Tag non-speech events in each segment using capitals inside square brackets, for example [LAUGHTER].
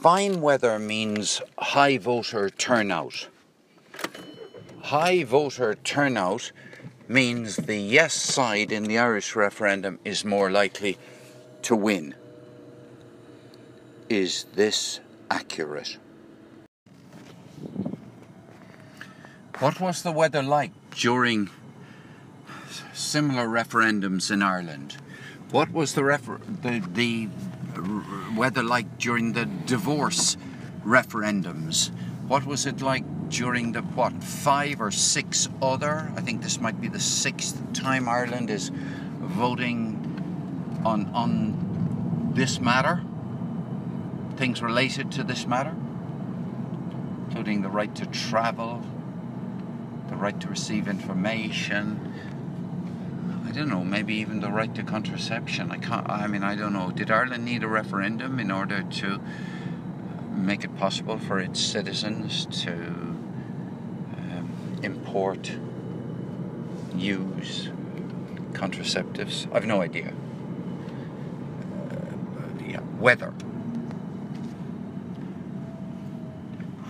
Fine weather means high voter turnout. High voter turnout means the yes side in the Irish referendum is more likely to win. Is this accurate? What was the weather like during similar referendums in Ireland? What was the, refer- the, the weather like during the divorce referendums? What was it like during the what five or six other? I think this might be the sixth time Ireland is voting on on this matter. Things related to this matter, including the right to travel, the right to receive information, I don't know, maybe even the right to contraception. I can't, I mean, I don't know. Did Ireland need a referendum in order to make it possible for its citizens to um, import, use contraceptives? I've no idea. Uh, yeah, weather.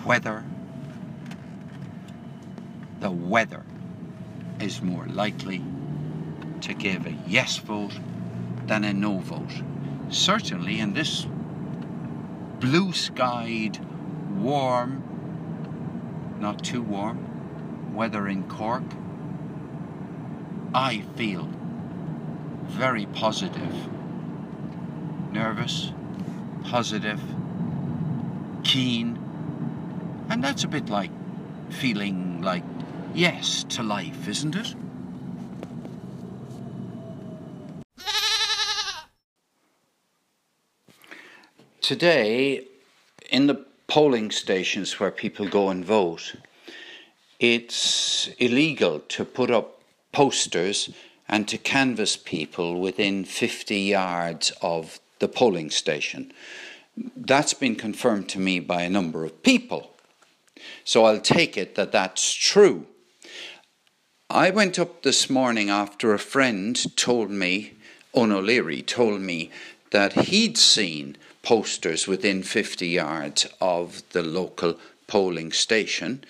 Whether the weather is more likely to give a yes vote than a no vote. Certainly in this blue skied, warm, not too warm, weather in Cork, I feel very positive, nervous, positive, keen, and that's a bit like feeling like yes to life, isn't it? Today, in the polling stations where people go and vote, it's illegal to put up posters and to canvass people within 50 yards of the polling station. That's been confirmed to me by a number of people. So I'll take it that that's true. I went up this morning after a friend told me, Owen O'Leary told me, that he'd seen posters within 50 yards of the local polling station.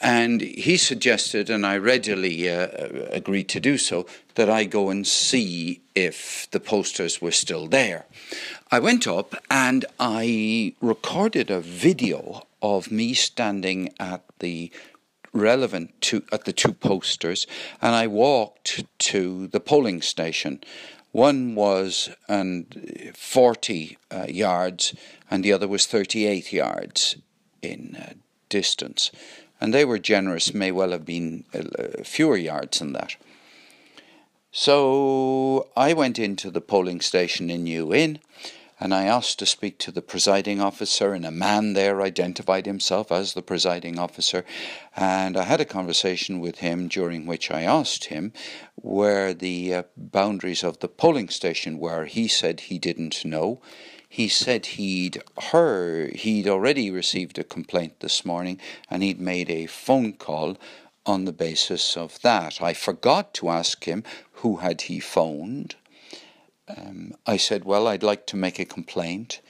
And he suggested, and I readily uh, agreed to do so, that I go and see if the posters were still there. I went up and I recorded a video of me standing at the relevant to at the two posters and I walked to the polling station one was and 40 uh, yards, and the other was 38 yards in uh, distance. And they were generous, may well have been uh, fewer yards than that. So I went into the polling station in New Inn and I asked to speak to the presiding officer, and a man there identified himself as the presiding officer. And I had a conversation with him during which I asked him where the uh, boundaries of the polling station were. He said he didn't know. He said he'd heard, he'd already received a complaint this morning and he'd made a phone call on the basis of that. I forgot to ask him who had he phoned um, I said, Well, I'd like to make a complaint.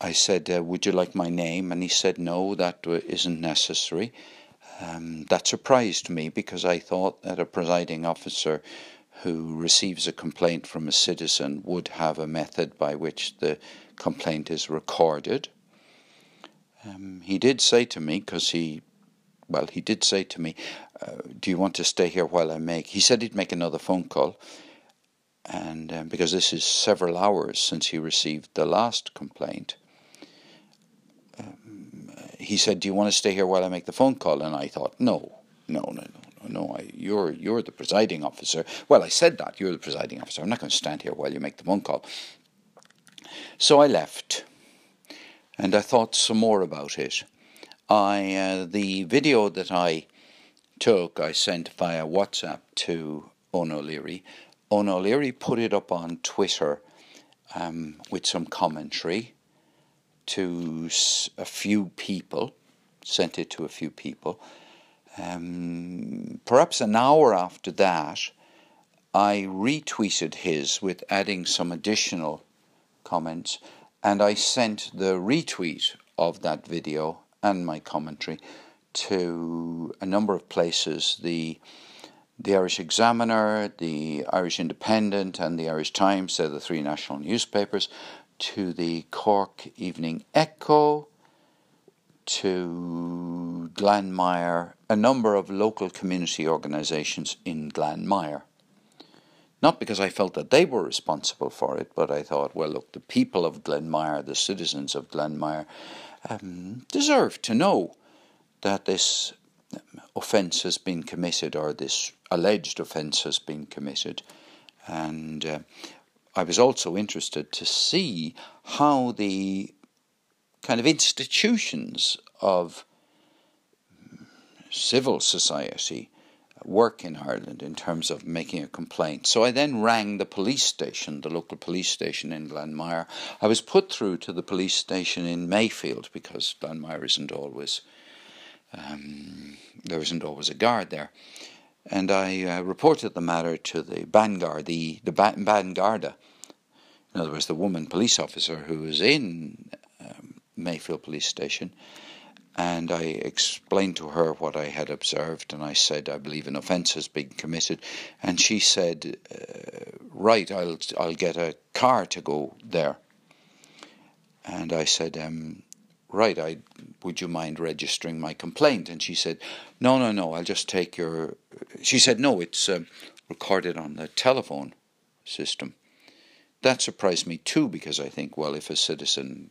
I said, uh, Would you like my name? And he said, No, that isn't necessary. Um, that surprised me because I thought that a presiding officer who receives a complaint from a citizen would have a method by which the complaint is recorded. Um, he did say to me, because he, well, he did say to me, uh, Do you want to stay here while I make? He said he'd make another phone call and um, because this is several hours since he received the last complaint, um, he said, "Do you want to stay here while I make the phone call?" And I thought, "No, no, no, no, no. I, you're you're the presiding officer." Well, I said that you're the presiding officer. I'm not going to stand here while you make the phone call. So I left, and I thought some more about it. I uh, the video that I took, I sent via WhatsApp to Owen O'Leary Owen O'Leary put it up on Twitter um, with some commentary to a few people, sent it to a few people. Um, perhaps an hour after that, I retweeted his with adding some additional comments, and I sent the retweet of that video and my commentary to a number of places the the Irish Examiner, the Irish Independent, and the Irish Times, they're the three national newspapers, to the Cork Evening Echo, to Glanmire, a number of local community organisations in Glanmire. Not because I felt that they were responsible for it, but I thought, well, look, the people of Glanmire, the citizens of Glanmire, um, deserve to know that this offence has been committed or this alleged offence has been committed. And uh, I was also interested to see how the kind of institutions of civil society work in Ireland in terms of making a complaint. So I then rang the police station, the local police station in Glanmire. I was put through to the police station in Mayfield because Glanmire isn't always um, there isn't always a guard there. And I uh, reported the matter to the Ban Garda, the, the ba- in other words, the woman police officer who was in um, Mayfield Police Station. And I explained to her what I had observed, and I said, I believe an offence has been committed. And she said, uh, Right, I'll, I'll get a car to go there. And I said, um, right, I would you mind registering my complaint? And she said, no, no, no, I'll just take your. She said, no, it's um, recorded on the telephone system. That surprised me too, because I think, well, if a citizen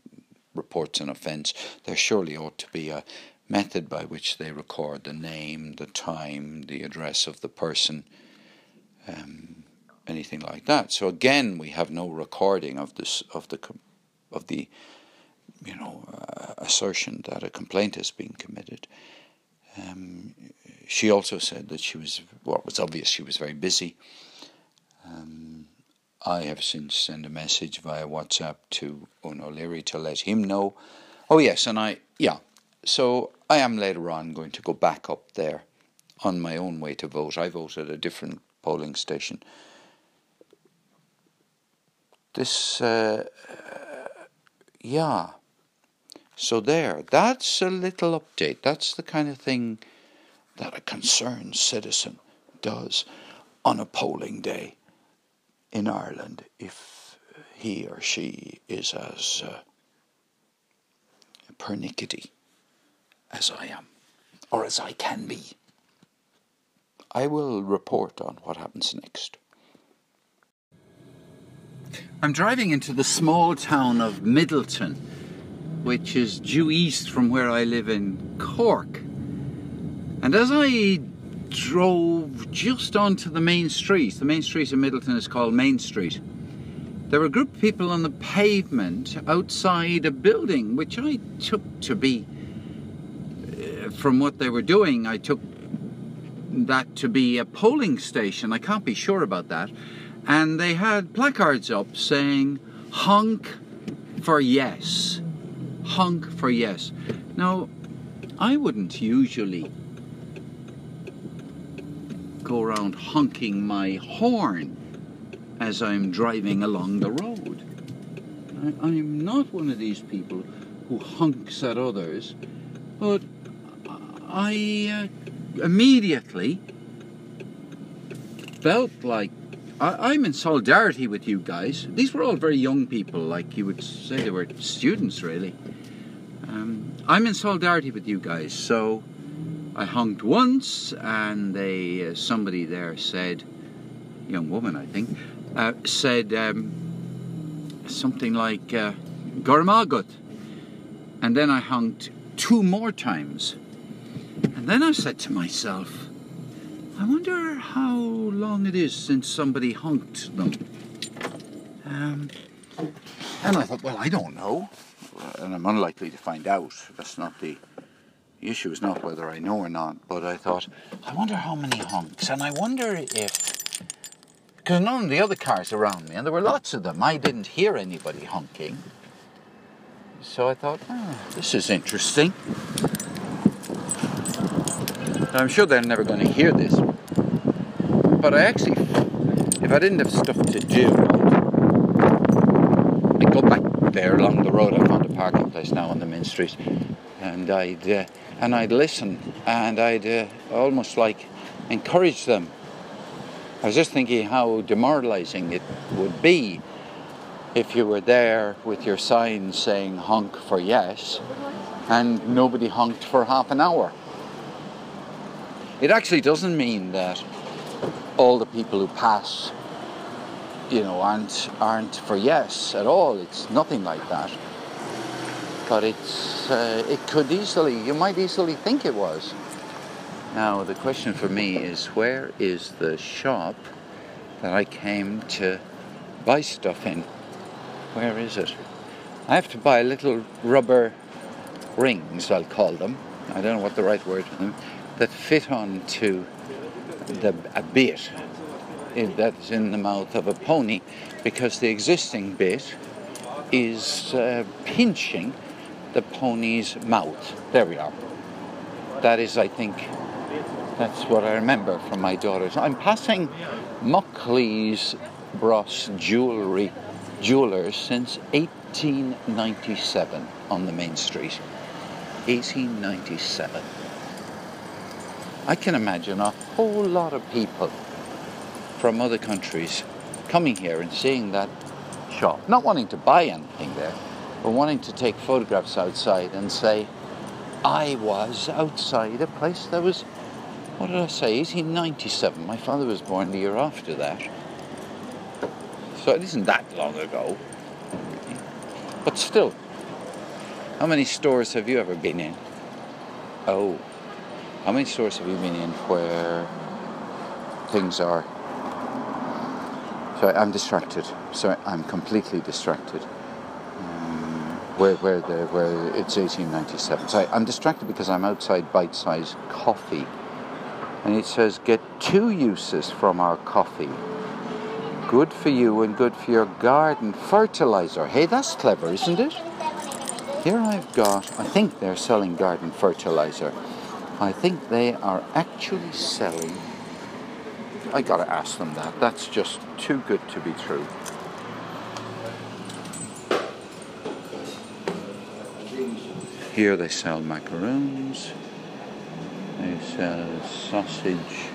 reports an offence, there surely ought to be a method by which they record the name, the time, the address of the person, um, anything like that. So again, we have no recording of this of the of the you know, uh, assertion that a complaint has been committed. Um, she also said that she was, well, it was obvious she was very busy. Um, I have since sent a message via WhatsApp to Eoin O'Leary to let him know. Oh, yes, and I, yeah, so I am later on going to go back up there on my own way to vote. I vote at a different polling station. This, uh, yeah, so, there, that's a little update. That's the kind of thing that a concerned citizen does on a polling day in Ireland if he or she is as uh, pernickety as I am, or as I can be. I will report on what happens next. I'm driving into the small town of Midleton which is due east from where I live in Cork. And as I drove just onto the main street, the main street in Midleton is called Main Street, there were a group of people on the pavement outside a building, which I took to be, uh, from what they were doing, I took that to be a polling station. I can't be sure about that. And they had placards up saying, honk for yes honk for yes. Now, I wouldn't usually go around honking my horn as I'm driving along the road. I, am not one of these people who honks at others, but I uh, immediately felt like I, am in solidarity with you guys. These were all very young people, like you would say they were students, really. Um, I'm in solidarity with you guys, so I honked once, and they uh, somebody there said, young woman, I think, uh, said um, something like uh, and then I honked two more times, and then I said to myself I wonder how long it is since somebody honked them. Um, and I thought, well, I don't know. Uh, and I'm unlikely to find out. That's not the, the issue, is not whether I know or not. But I thought, I wonder how many honks. And I wonder if. Because none of the other cars around me, and there were lots of them, I didn't hear anybody honking. So I thought, oh, this is interesting. I'm sure they're never going to hear this. But I actually, if I didn't have stuff to do, I'd go back there along the road. I found a parking place now on the main street, and I'd uh, and I'd listen, and I'd uh, almost like encourage them. I was just thinking how demoralising it would be if you were there with your sign saying honk for yes, and nobody honked for half an hour. It actually doesn't mean that all the people who pass you know, aren't aren't for yes at all. It's nothing like that. But it's uh, it could easily you might easily think it was. Now the question for me is where is the shop that I came to buy stuff in? Where is it? I have to buy little rubber rings, I'll call them. I don't know what the right word for them, that fit onto the a bit that's in the mouth of a pony because the existing bit is uh, pinching the pony's mouth. There we are. That is, I think, that's what I remember from my daughters. I'm passing Muckley's Bros Jewelry Jewelers since 1897 on the main street. 1897. I can imagine a whole lot of people from other countries coming here and seeing that shop, not wanting to buy anything there, but wanting to take photographs outside and say, I was outside a place that was, what did I say, 1897. My father was born the year after that. So it isn't that long ago. But still, how many stores have you ever been in? Oh, how many stores have you been in where things are so I'm distracted. So I'm completely distracted. Um, where, where, the, where it's 1897. So I'm distracted because I'm outside bite sized coffee. And it says, get two uses from our coffee. Good for you and good for your garden fertilizer. Hey, that's clever, isn't it? Here I've got, I think they're selling garden fertilizer. I think they are actually selling I gotta ask them that. That's just too good to be true. Here they sell macaroons, they sell sausage,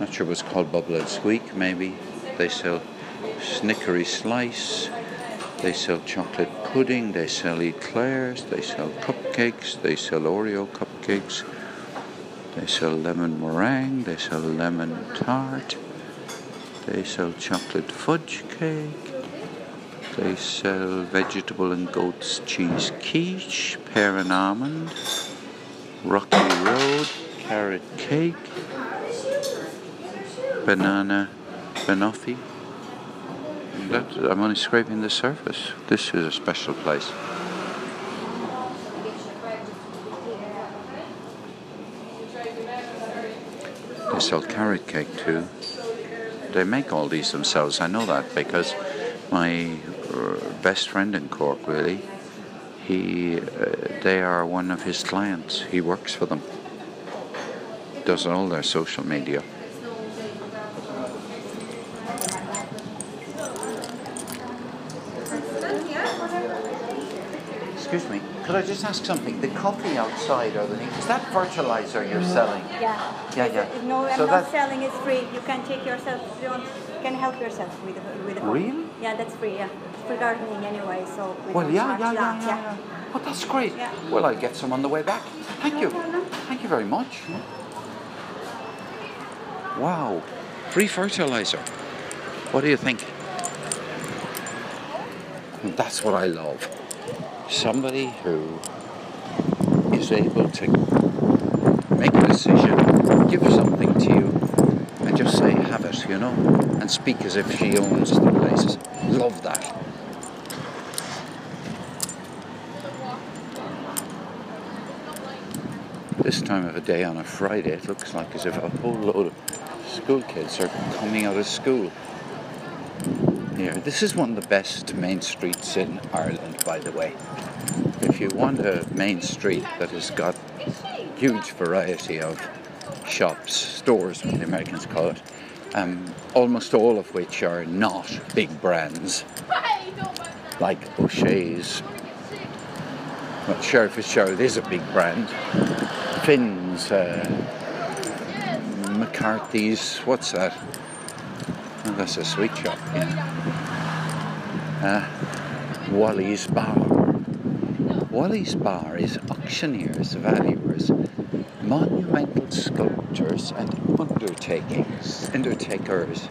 not sure what's called bubble and squeak, maybe. They sell snickery slice, they sell chocolate pudding, they sell eclairs, they sell cupcakes, they sell Oreo cupcakes. They sell lemon meringue, they sell lemon tart, they sell chocolate fudge cake, they sell vegetable and goat's cheese quiche, pear and almond, rocky road, carrot cake, banana banoffee. That, I'm only scraping the surface. This is a special place. They sell carrot cake too. They make all these themselves. I know that because my uh, best friend in Cork, really, he, uh, they are one of his clients. He works for them. Does all their social media. Could I just ask something? The coffee outside, or the is that fertilizer you're selling? Yeah. Yeah, yeah. No, I'm so not selling. It's free. You can take yourself. You, can help yourself with the, with the coffee. Really? Yeah, that's free. Yeah, it's for gardening anyway. So. well, yeah, yeah, yeah, yeah, yeah. Oh, that's great. Yeah. Well, I'll get some on the way back. Thank you. Thank you very much. Wow, free fertilizer. What do you think? That's what I love somebody who is able to make a decision, give something to you, and just say, have it, you know, and speak as if she owns the place. Love that. This time of the day on a Friday, it looks like as if a whole load of school kids are coming out of school here. This is one of the best main streets in Ireland, by the way. If you want a main street that has got huge variety of shops, stores, what the Americans call it, um, almost all of which are not big brands. like O'Shea's. Well, Sherry Fitzgerald is a big brand. Finn's, uh, McCarthy's, what's that? Oh, that's a sweet shop, yeah. Uh, Wally's Bar. Wally's Bar is auctioneers, valuers, monumental sculptors, and undertakings, undertakers.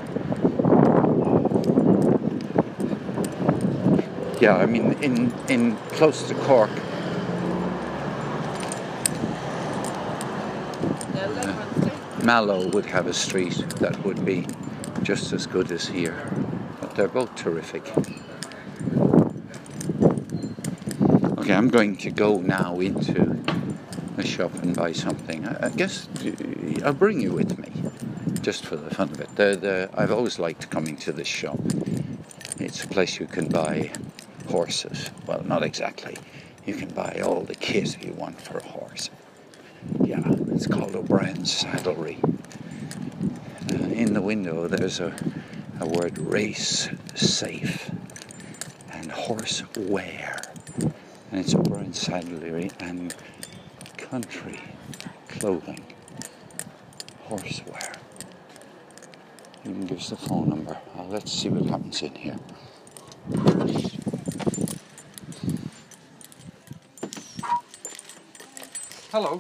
Yeah, I mean, in, in close to Cork, Mallow would have a street that would be just as good as here. But they're both terrific. Okay, I'm going to go now into the shop and buy something. I, I guess I'll bring you with me, just for the fun of it. The, the, I've always liked coming to this shop. It's a place you can buy horses. Well, not exactly. You can buy all the kit you want for a horse. Yeah, it's called O'Brien's Saddlery. Uh, in the window, there's a, a word race safe and horse wear. And it's O'Brien's Saddlery and country clothing, horseware. Even gives the phone number. Uh, let's see what happens in here. Hello.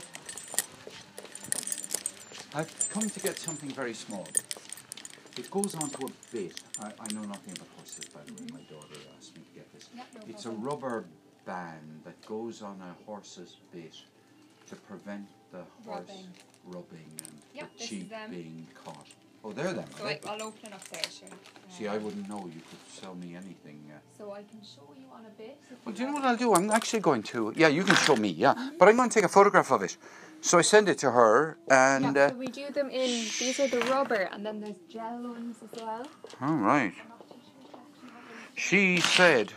I've come to get something very small. It goes onto a bit. I, I know nothing about horses, by the way. My daughter asked me to get this. Yeah, no it's a rubber band that goes on a horse's bit to prevent the horse Rubbing. rubbing and Yeah, the cheek being caught. Oh, there they're them. So are I, I'll open it up there, sure. See, I wouldn't know. You could sell me anything. Uh, So I can show you on a bit. Well, do you know what I'll do? I'm actually going to. Yeah, you can show me. Yeah, but I'm going to take a photograph of it. So I send it to her, and yeah, uh, so we do them in, these are the rubber, and then there's gel ones as well. all right. I'm not too sure if they actually have them. She said,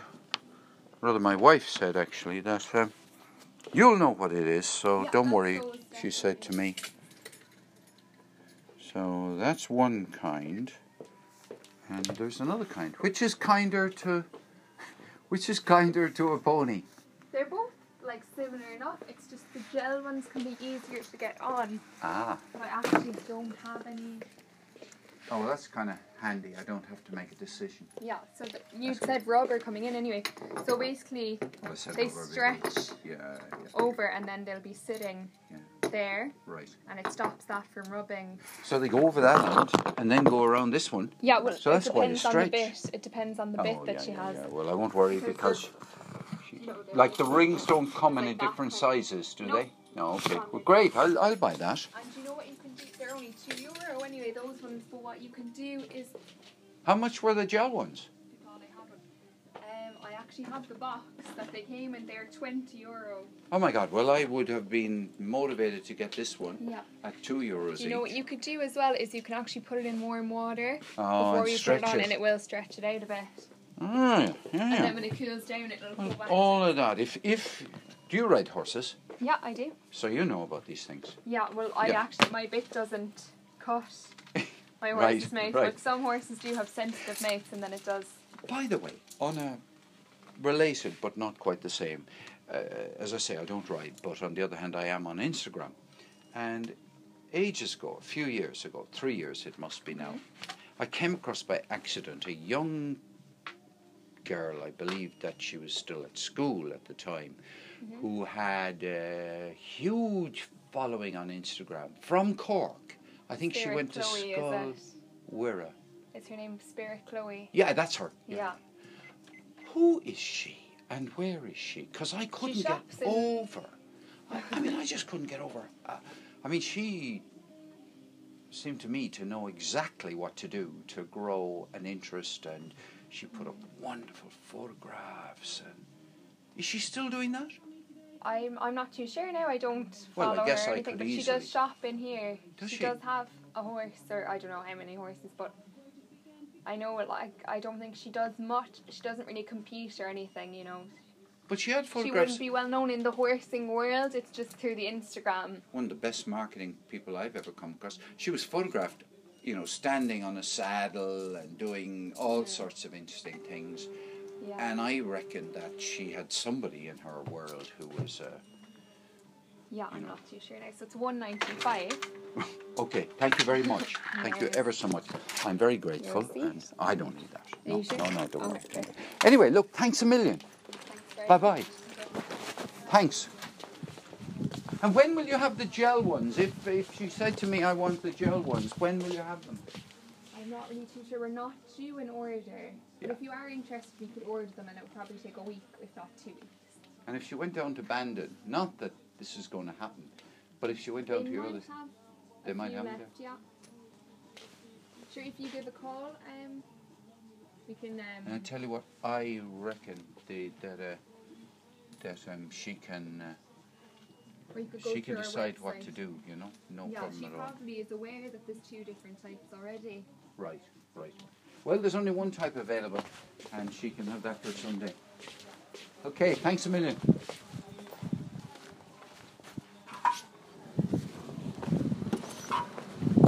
rather, my wife said actually that um, you'll know what it is. So don't worry. She said to me. So that's one kind, and there's another kind, which is kinder to, which is kinder to a pony. They're both like similar enough, it's just the gel ones can be easier to get on, Ah. but I actually don't have any. Oh, well, that's kind of handy. I don't have to make a decision. Yeah, so the, you That's said rubber coming in anyway. So basically, oh, Well, they stretch Yeah, yeah, over and then they'll be sitting Yeah. there, right. and it stops that from rubbing. So they go over that end and then go around this one. Yeah, well, So that's it quite a depends on the stretch. bit. It depends on the oh, bit oh, that she has. yeah. Well, I won't worry Because No, like, the rings don't come in like in different sizes, do No. they? No, okay. Well, great. I'll, I'll buy that. And you know what you? They're only two euro anyway. Those ones. But what you can do is, How much were the gel ones? I have. Um, I actually have the box that they came in. They're twenty euro. Oh my God! Well, I would have been motivated to get this one Yeah. at two euros Do you know what you could do as well? Is you can actually put it in warm water Oh, before and you put it on, it. and it will stretch it out a bit. Ah, yeah, And then when it cools down, it'll go Well, back. all of that. If if do you ride horses? Yeah, I do. So you know about these things. Yeah, well, I Yeah. actually my bit doesn't cut [LAUGHS] my Right, horse's mouth, right. but some horses do have sensitive mouths, and then it does. By the way, on a related but not quite the same, uh, as I say, I don't ride, but on the other hand, I am on Instagram. And ages ago, a few years ago, three years it must be now, I came across by accident a young girl, I believe that she was still at school at the time, who had a huge following on Instagram from Cork. I think she Spirit went to Chloe, Skull is it? Wirra. Is her name Spirit Chloe? Yeah, that's her. Yeah. Who is she and where is she? Because I couldn't get over. I, I mean, I just couldn't get over. Uh, I mean, she seemed to me to know exactly what to do to grow an interest, and she put up wonderful photographs. And is she still doing that? I'm I'm not too sure now. I don't Well, I follow guess her or I anything, but she does shop in here. Does she, she? does have a horse, or I don't know how many horses, but I know it. Like I don't think she does much. She doesn't really compete or anything. You know, But she had photographs. she wouldn't be well known in the horsing world. It's just through the Instagram. one of the best marketing people I've ever come across. She was photographed, you know, standing on a saddle and doing all sorts of interesting things. Yeah. And I reckon that she had somebody in her world who was. Uh, yeah, I'm not too sure now. So it's one ninety five. [LAUGHS] okay, thank you very much. [LAUGHS] Thank you ever so much. I'm very grateful. And I don't need that. Are No, sure? no, no, don't Oh, worry. okay. Anyway, look, thanks a million. Bye bye. Thanks. And when will you have the gel ones? If if she said to me I want the gel ones, when will you have them? I'm not really too sure. We're not due an order. But Yeah. if you are interested, we could order them, and it would probably take a week, if not two weeks. And if she went down to Bandon, not that this is going to happen, but if she went down to your might other, have. they a might few have left, yeah. Sure, if you give a call, um, we can. Um, And I tell you what, I reckon the, that uh, that um, she can uh, or you could go she can decide what to do. You know, no yeah, problem at all. Yeah, she probably is aware that there's two different types already. Right, right. Well, there's only one type available, and she can have that for Sunday. Okay, thanks a million.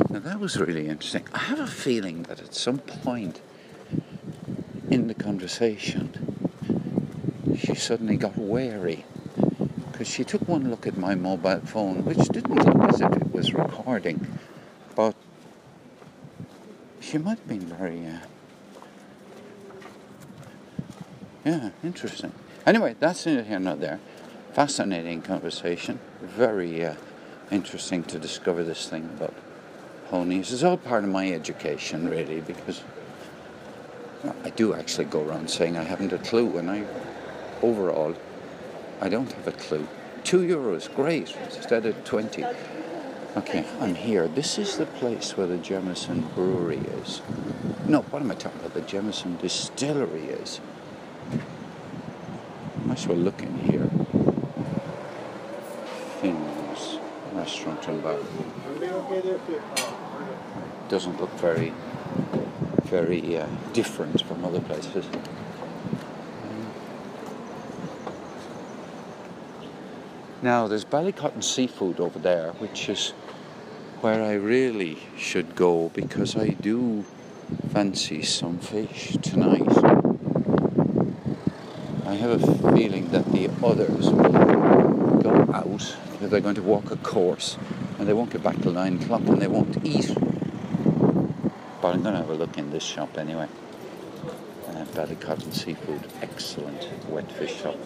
Now that was really interesting. I have a feeling that at some point in the conversation, she suddenly got wary because she took one look at my mobile phone, which didn't look as if it was recording, but she might have been very, uh, yeah, interesting. Anyway, that's neither here nor there. Fascinating conversation. Very uh, interesting to discover this thing about ponies. It's all part of my education, really, because I do actually go around saying I haven't a clue, and I, overall, I don't have a clue. Two euros, great, instead of 20. Okay, I'm here. This is the place where the Jameson Brewery is. No, what am I talking about? The Jameson Distillery is. Might as well look in here. Finn's Restaurant and Bar. Doesn't look very, very uh, different from other places. Now, there's Ballycotton Seafood over there, which is where I really should go because I do fancy some fish tonight. I have a feeling that the others will go out, that they're going to walk a course, and they won't get back till nine o'clock and they won't eat. But I'm going to have a look in this shop anyway. Uh, Ballycotton Seafood, excellent wet fish shop.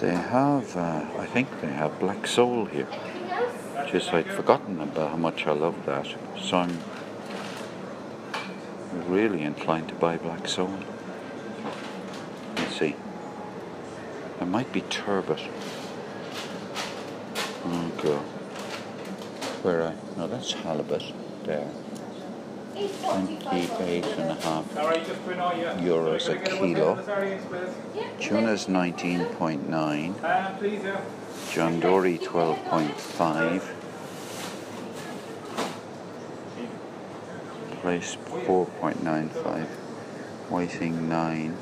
They have, uh, I think they have Black Sole here. Just I'd forgotten about how much I love that. So I'm really inclined to buy Black Sole. Let's see. It might be turbot. Oh god. Where I no that's halibut there. Twenty-eight and a half euros a kilo. Tuna's nineteen point nine. John Dory twelve point five. Plaice four point nine five. Whiting nine.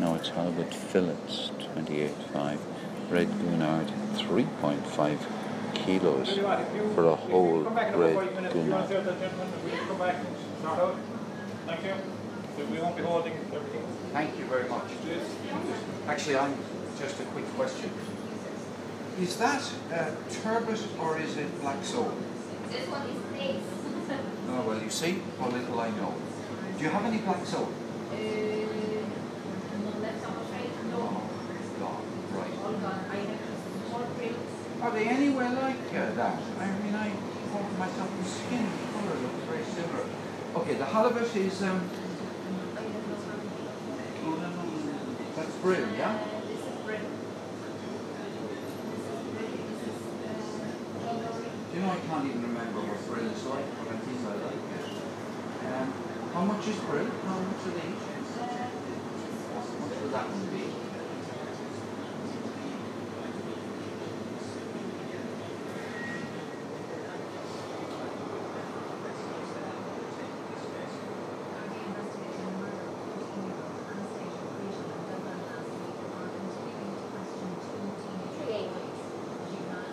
No, it's halibut fillets, 28.5. Red Gurnard, 3.5 kilos for a whole red Gurnard. Thank you. We won't be holding everything. Thank you very much. Actually, I'm just a quick question. Is that uh, turbot or is it black sole? This one is base. Oh, well, you see how little I know. Do you have any black sole? Uh, no, left I'm afraid. No, gone. Right. all gone. I have small print. Are they anywhere like uh, that? I mean, I thought to myself the skin colour looks very similar. Okay, the halibut is, um, I have no something. that's brill, yeah? Uh, this is print. This is print. This is uh, I can't even remember what brill is like, but I think I like it. Um, how much is brill? How much are they? How much would that one be?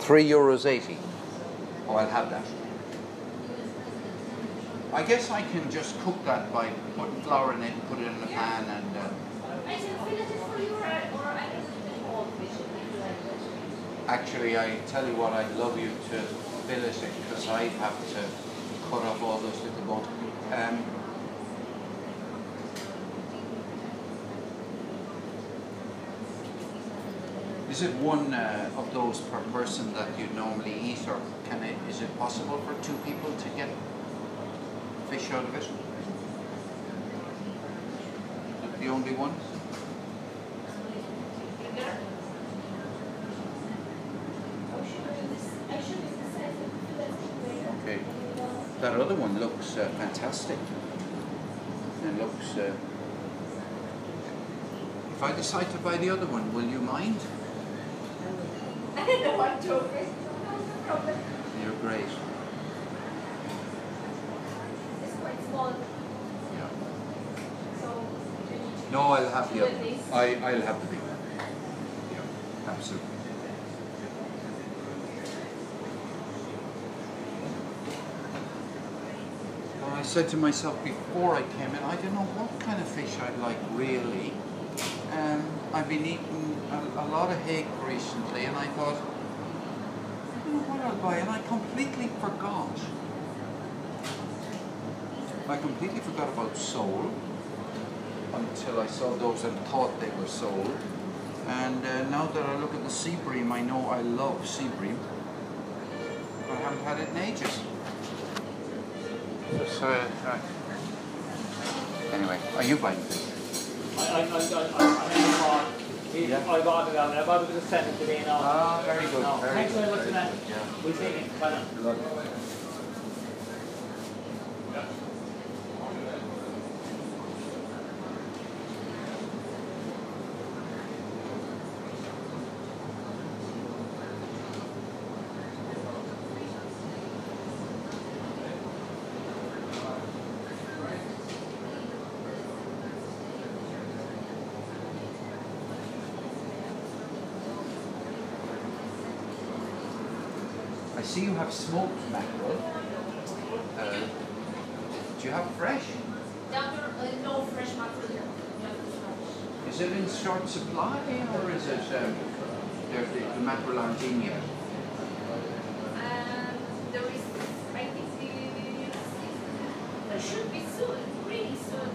Three euros eighty. Oh, I'll have that. I guess I can just cook that by putting flour in it, put it in the pan, and uh, I can fill it for you, or or I can do all fish if you like it. actually, I tell you what, I'd love you to fillet it because I'd have to cut off all those little bones. Um, is it one uh, of those per person that you normally eat, or can it? Is it possible for two people to get fish out of it? Is it the only one? Okay. That other one looks uh, fantastic. It looks. Uh, if I decide to buy the other one, will you mind? I don't to. No problem. You're great. It's quite small, Yeah. so you need to No, I'll have the other at one. least. I, I'll have the big one. Yeah, absolutely. Well, I said to myself before I came in, I don't know what kind of fish I'd like really. I've been eating a, a lot of hake recently, and I thought, I don't know what I'll buy, and I completely forgot. I completely forgot about sole until I saw those and thought they were sold. And uh, now that I look at the sea bream, I know I love sea bream. But I haven't had it in ages. So, uh, anyway, are you buying fish? I, I, I, Yeah. I got it on there, but we just send it to me now. Ah, very good. Very thanks very much for very that. good, Yeah. We'll see you. Bye now. See you have smoked mackerel. Uh, do you have fresh? Doctor, uh, no fresh mackerel here. Is it in short supply or is it um, there's the, the mackerel aren't in yet? There is, I think, the, there should be soon, really soon.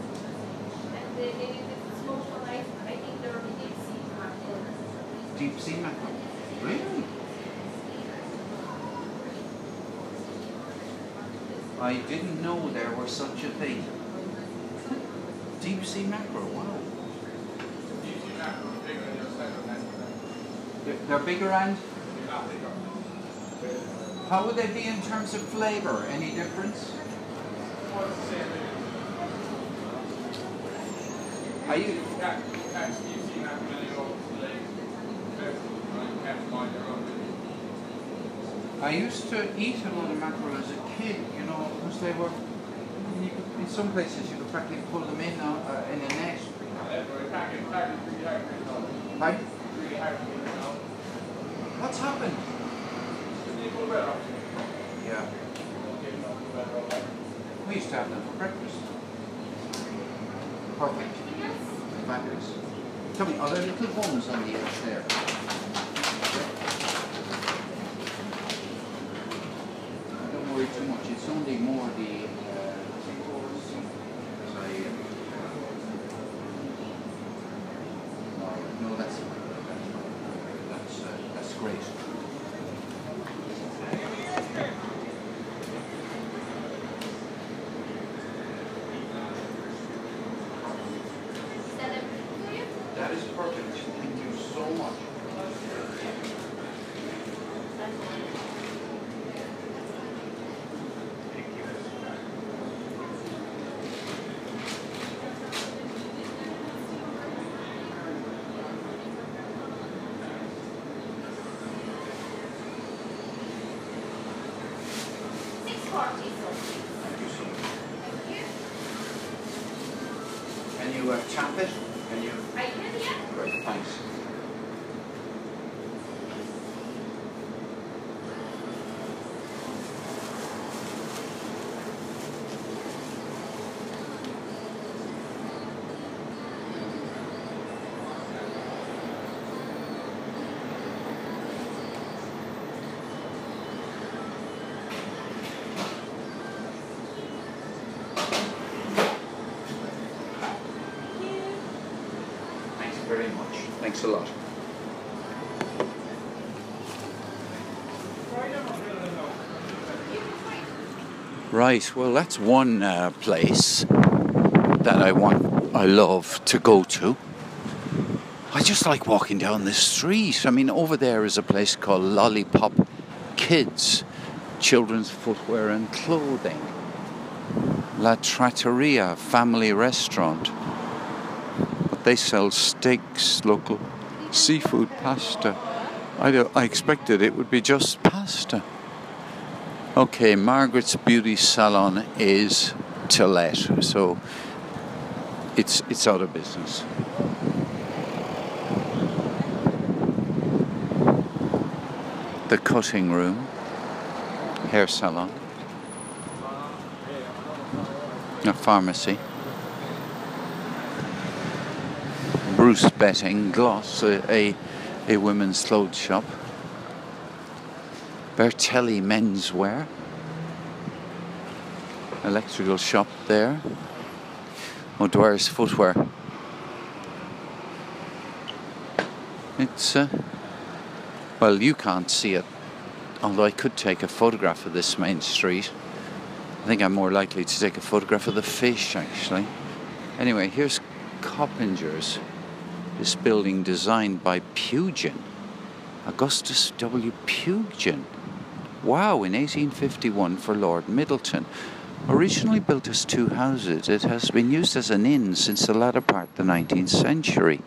And the, the, the smoked one, I, I think there will be deep sea mackerel. Deep sea mackerel. Really? I didn't know there was such a thing. Deep sea mackerel, wow. They're, they're bigger and how would they be in terms of flavour? Any difference? Are you, I used to eat a lot of mackerel as a kid, you know, because they were, you could, in some places you could practically pull them in uh, in a net. Pardon? What's happened? Yeah. We used to have them for breakfast. Perfect. Fabulous. Tell me, are there little bones on the edge there? Don't worry too much. It's only more the. Uh, as I, uh, no, no, that's that's uh, that's great. Is that everything for you? That is perfect. Thank you so much. 40 something. Thank you so much. Thank you. Can you uh, tap it? Can you? I can, yeah. Great, thanks. Thanks very much. Thanks a lot. Right, well, that's one uh, place that I want, I love to go to. I just like walking down the street. I mean, over there is a place called Lollipop Kids, children's footwear and clothing. La Trattoria family restaurant. They sell steaks, local seafood, pasta. I, I expected it would be just pasta. Okay, Margaret's Beauty Salon is to let, so it's it's out of business. The cutting room, hair salon, a pharmacy, Bruce Betting, Gloss, a, a, women's clothes shop. Bertelli Menswear. Electrical shop there. O'Dwyer's Footwear. It's, uh, well, you can't see it, although I could take a photograph of this main street. I think I'm more likely to take a photograph of the fish, actually. Anyway, here's Coppinger's. This building designed by Pugin. Augustus W. Pugin. Wow, in 1851 for Lord Midleton. Originally built as two houses, it has been used as an inn since the latter part of the 19th century.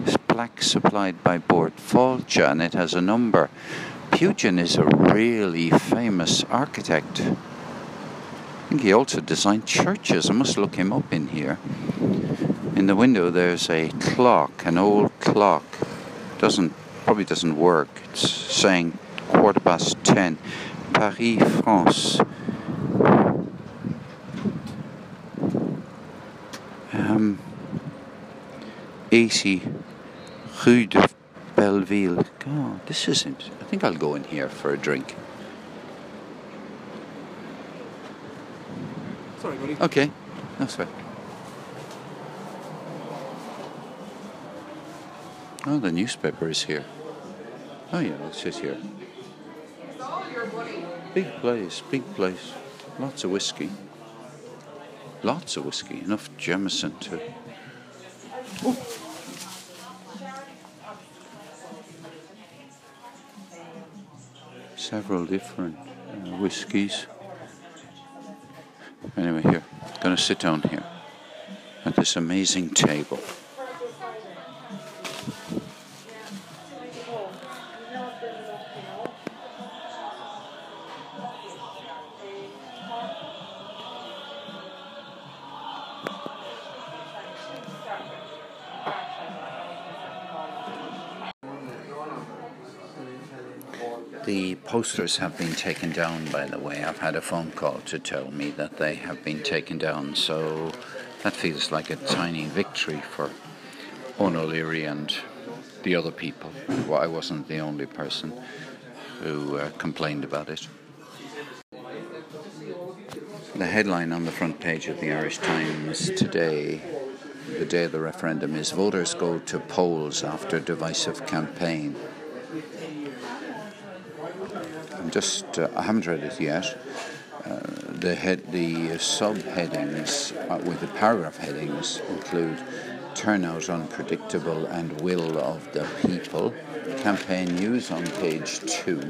This plaque supplied by Bord Fáilte and it has a number. Pugin is a really famous architect. I think he also designed churches. I must look him up in here. In the window there's a clock, an old clock. Doesn't probably doesn't work. It's saying quarter past ten. Paris, France. Um, 80 Rue de Belleville. God, this isn't. I think I'll go in here for a drink. Sorry, buddy. Okay, that's right. Oh, the newspaper is here. Oh, yeah, let's sit here. Big place, big place. Lots of whiskey. Lots of whiskey. Enough Jameson to. Several different uh, whiskies. Anyway, here, gonna sit down here at this amazing table. The posters have been taken down, by the way. I've had a phone call to tell me that they have been taken down, so that feels like a tiny victory for O'Leary and the other people. Well, I wasn't the only person who uh, complained about it. The headline on the front page of the Irish Times today, the day of the referendum, is Voters go to polls after divisive campaign. Just, uh, I haven't read it yet. Uh, the head, the subheadings uh, with the paragraph headings include turnout unpredictable and will of the people. Campaign news on page two.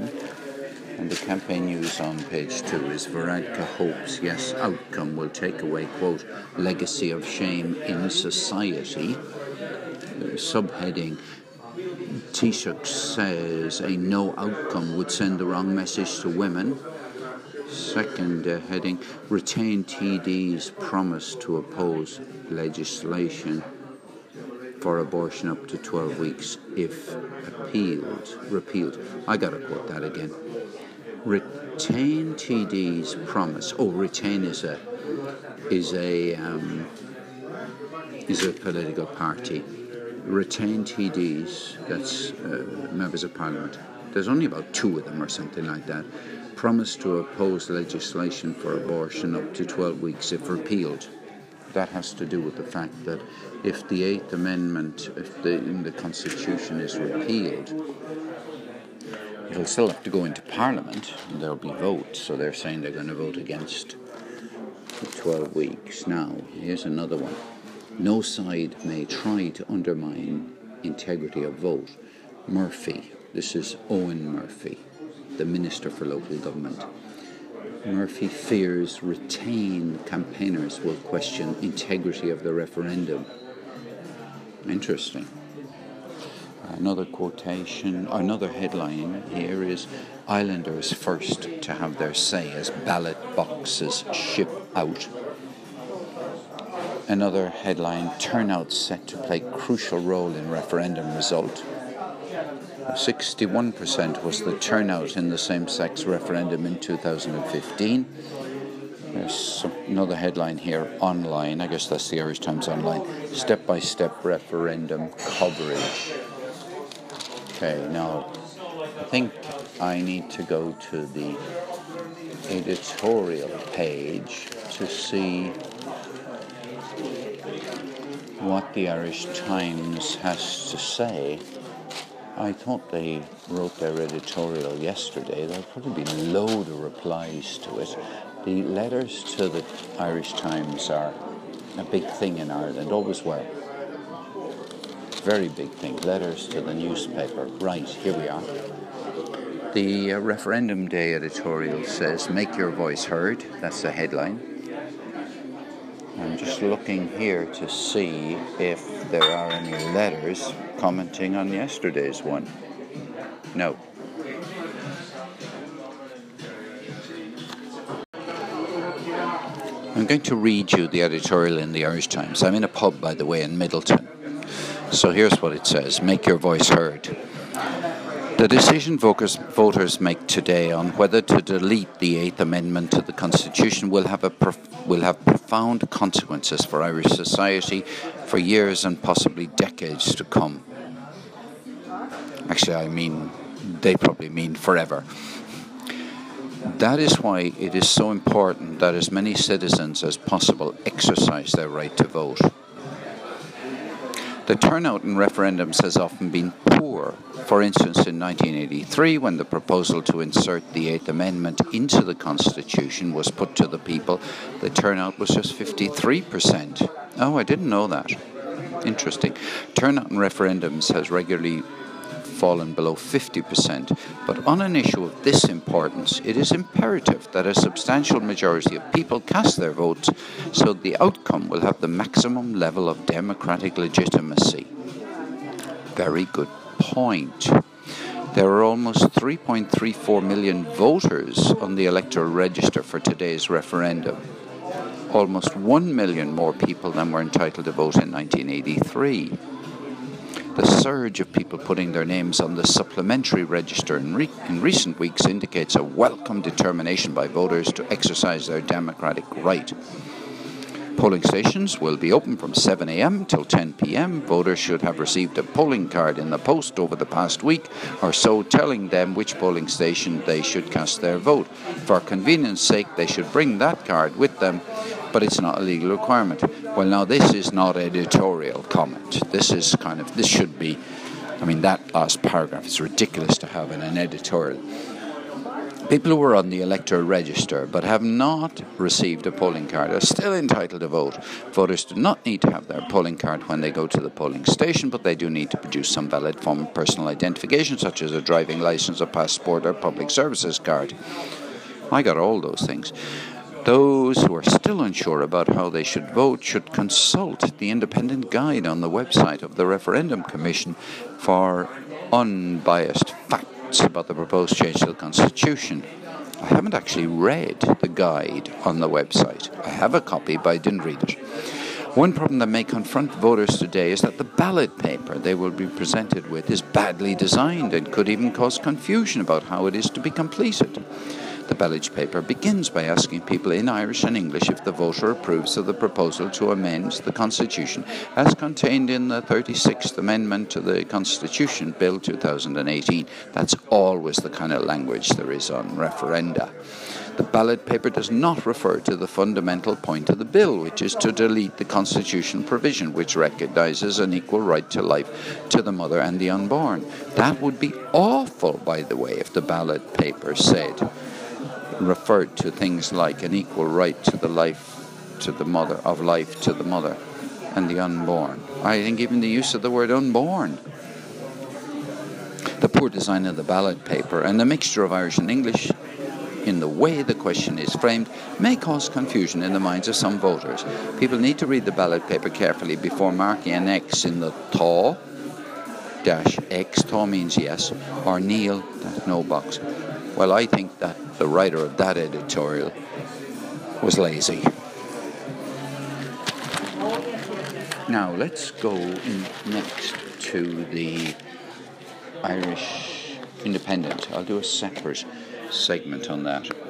And the campaign news on page two is Varadkar hopes, yes, outcome will take away, quote, legacy of shame in society. Uh, subheading Taoiseach says a no outcome would send the wrong message to women. Second uh, heading retain TD's promise to oppose legislation for abortion up to 12 weeks if appealed, repealed. I gotta quote that again. Retain TD's promise. Oh, retain is a is a um, is a political party. Retain TDs. That's uh, members of parliament. There's only about two of them or something like that. Promise to oppose legislation for abortion up to 12 weeks if repealed that has to do with the fact that if the Eighth Amendment if the, in the Constitution is repealed, it'll still have to go into Parliament and there'll be votes. So they're saying they're going to vote against 12 weeks. Now, here's another one. No side may try to undermine integrity of vote. Murphy, this is Eoghan Murphy, the Minister for Local Government. Murphy fears retained campaigners will question integrity of the referendum. Interesting. Another quotation, another headline here is Islanders first to have their say as ballot boxes ship out. Another headline turnout set to play crucial role in referendum result. 61% was the turnout in the same sex referendum in 2015. There's another headline here online, I guess that's the Irish Times Online step by step referendum coverage. Okay, now I think I need to go to the editorial page to see what the Irish Times has to say I thought they wrote their editorial yesterday. There'll probably be load of replies to it. The letters to the Irish Times are a big thing in Ireland, always were. Very big thing. Letters to the newspaper. Right, here we are. The uh, referendum day editorial says, Make your voice heard. That's the headline. I'm just looking here to see if there are any letters commenting on yesterday's one. No. I'm going to read you the editorial in the Irish Times. I'm in a pub, by the way, in Midleton. So here's what it says Make your voice heard. The decision voters, make today on whether to delete the Eighth Amendment to the Constitution will have, a prof- will have profound consequences for Irish society for years and possibly decades to come. Actually, I mean, they probably mean forever. That is why it is so important that as many citizens as possible exercise their right to vote. The turnout in referendums has often been poor. For instance, in 1983, when the proposal to insert the Eighth Amendment into the Constitution was put to the people, the turnout was just 53%. Oh, I didn't know that. Interesting. Turnout in referendums has regularly fallen below 50%, but on an issue of this importance, it is imperative that a substantial majority of people cast their votes so the outcome will have the maximum level of democratic legitimacy. Very good point. There are almost 3.34 million voters on the electoral register for today's referendum. Almost 1 million more people than were entitled to vote in 1983 the surge of people putting their names on the supplementary register in, re- in, recent weeks indicates a welcome determination by voters to exercise their democratic right. Polling stations will be open from 7 a.m. till 10 p.m. Voters should have received a polling card in the post over the past week or so telling them which polling station they should cast their vote. For convenience sake, they should bring that card with them, but it's not a legal requirement. Well, now this is not editorial comment. This is kind of, this should be, I mean, that last paragraph is ridiculous to have in an editorial. People who are on the electoral register but have not received a polling card are still entitled to vote. Voters do not need to have their polling card when they go to the polling station, but they do need to produce some valid form of personal identification, such as a driving license, a passport, or public services card. I got all those things. Those who are still unsure about how they should vote should consult the independent guide on the website of the Referendum Commission for unbiased facts about the proposed change to the Constitution. I haven't actually read the guide on the website. I have a copy, but I didn't read it. One problem that may confront voters today is that the ballot paper they will be presented with is badly designed and could even cause confusion about how it is to be completed. The ballot paper begins by asking people in Irish and English if the voter approves of the proposal to amend the Constitution as contained in the 36th Amendment to the Constitution Bill 2018. That's always the kind of language there is on referenda. The ballot paper does not refer to the fundamental point of the bill, which is to delete the constitutional provision which recognises an equal right to life to the mother and the unborn. That would be awful, by the way, if the ballot paper said referred to things like an equal right to the life to the mother of life to the mother and the unborn. I think even the use of the word unborn. The poor design of the ballot paper and the mixture of Irish and English in the way the question is framed may cause confusion in the minds of some voters. People need to read the ballot paper carefully before marking an X in the tá dash X, tá means yes, or that no box. Well, I think that the writer of that editorial was lazy. Now, let's go next to the Irish Independent. I'll do a separate segment on that.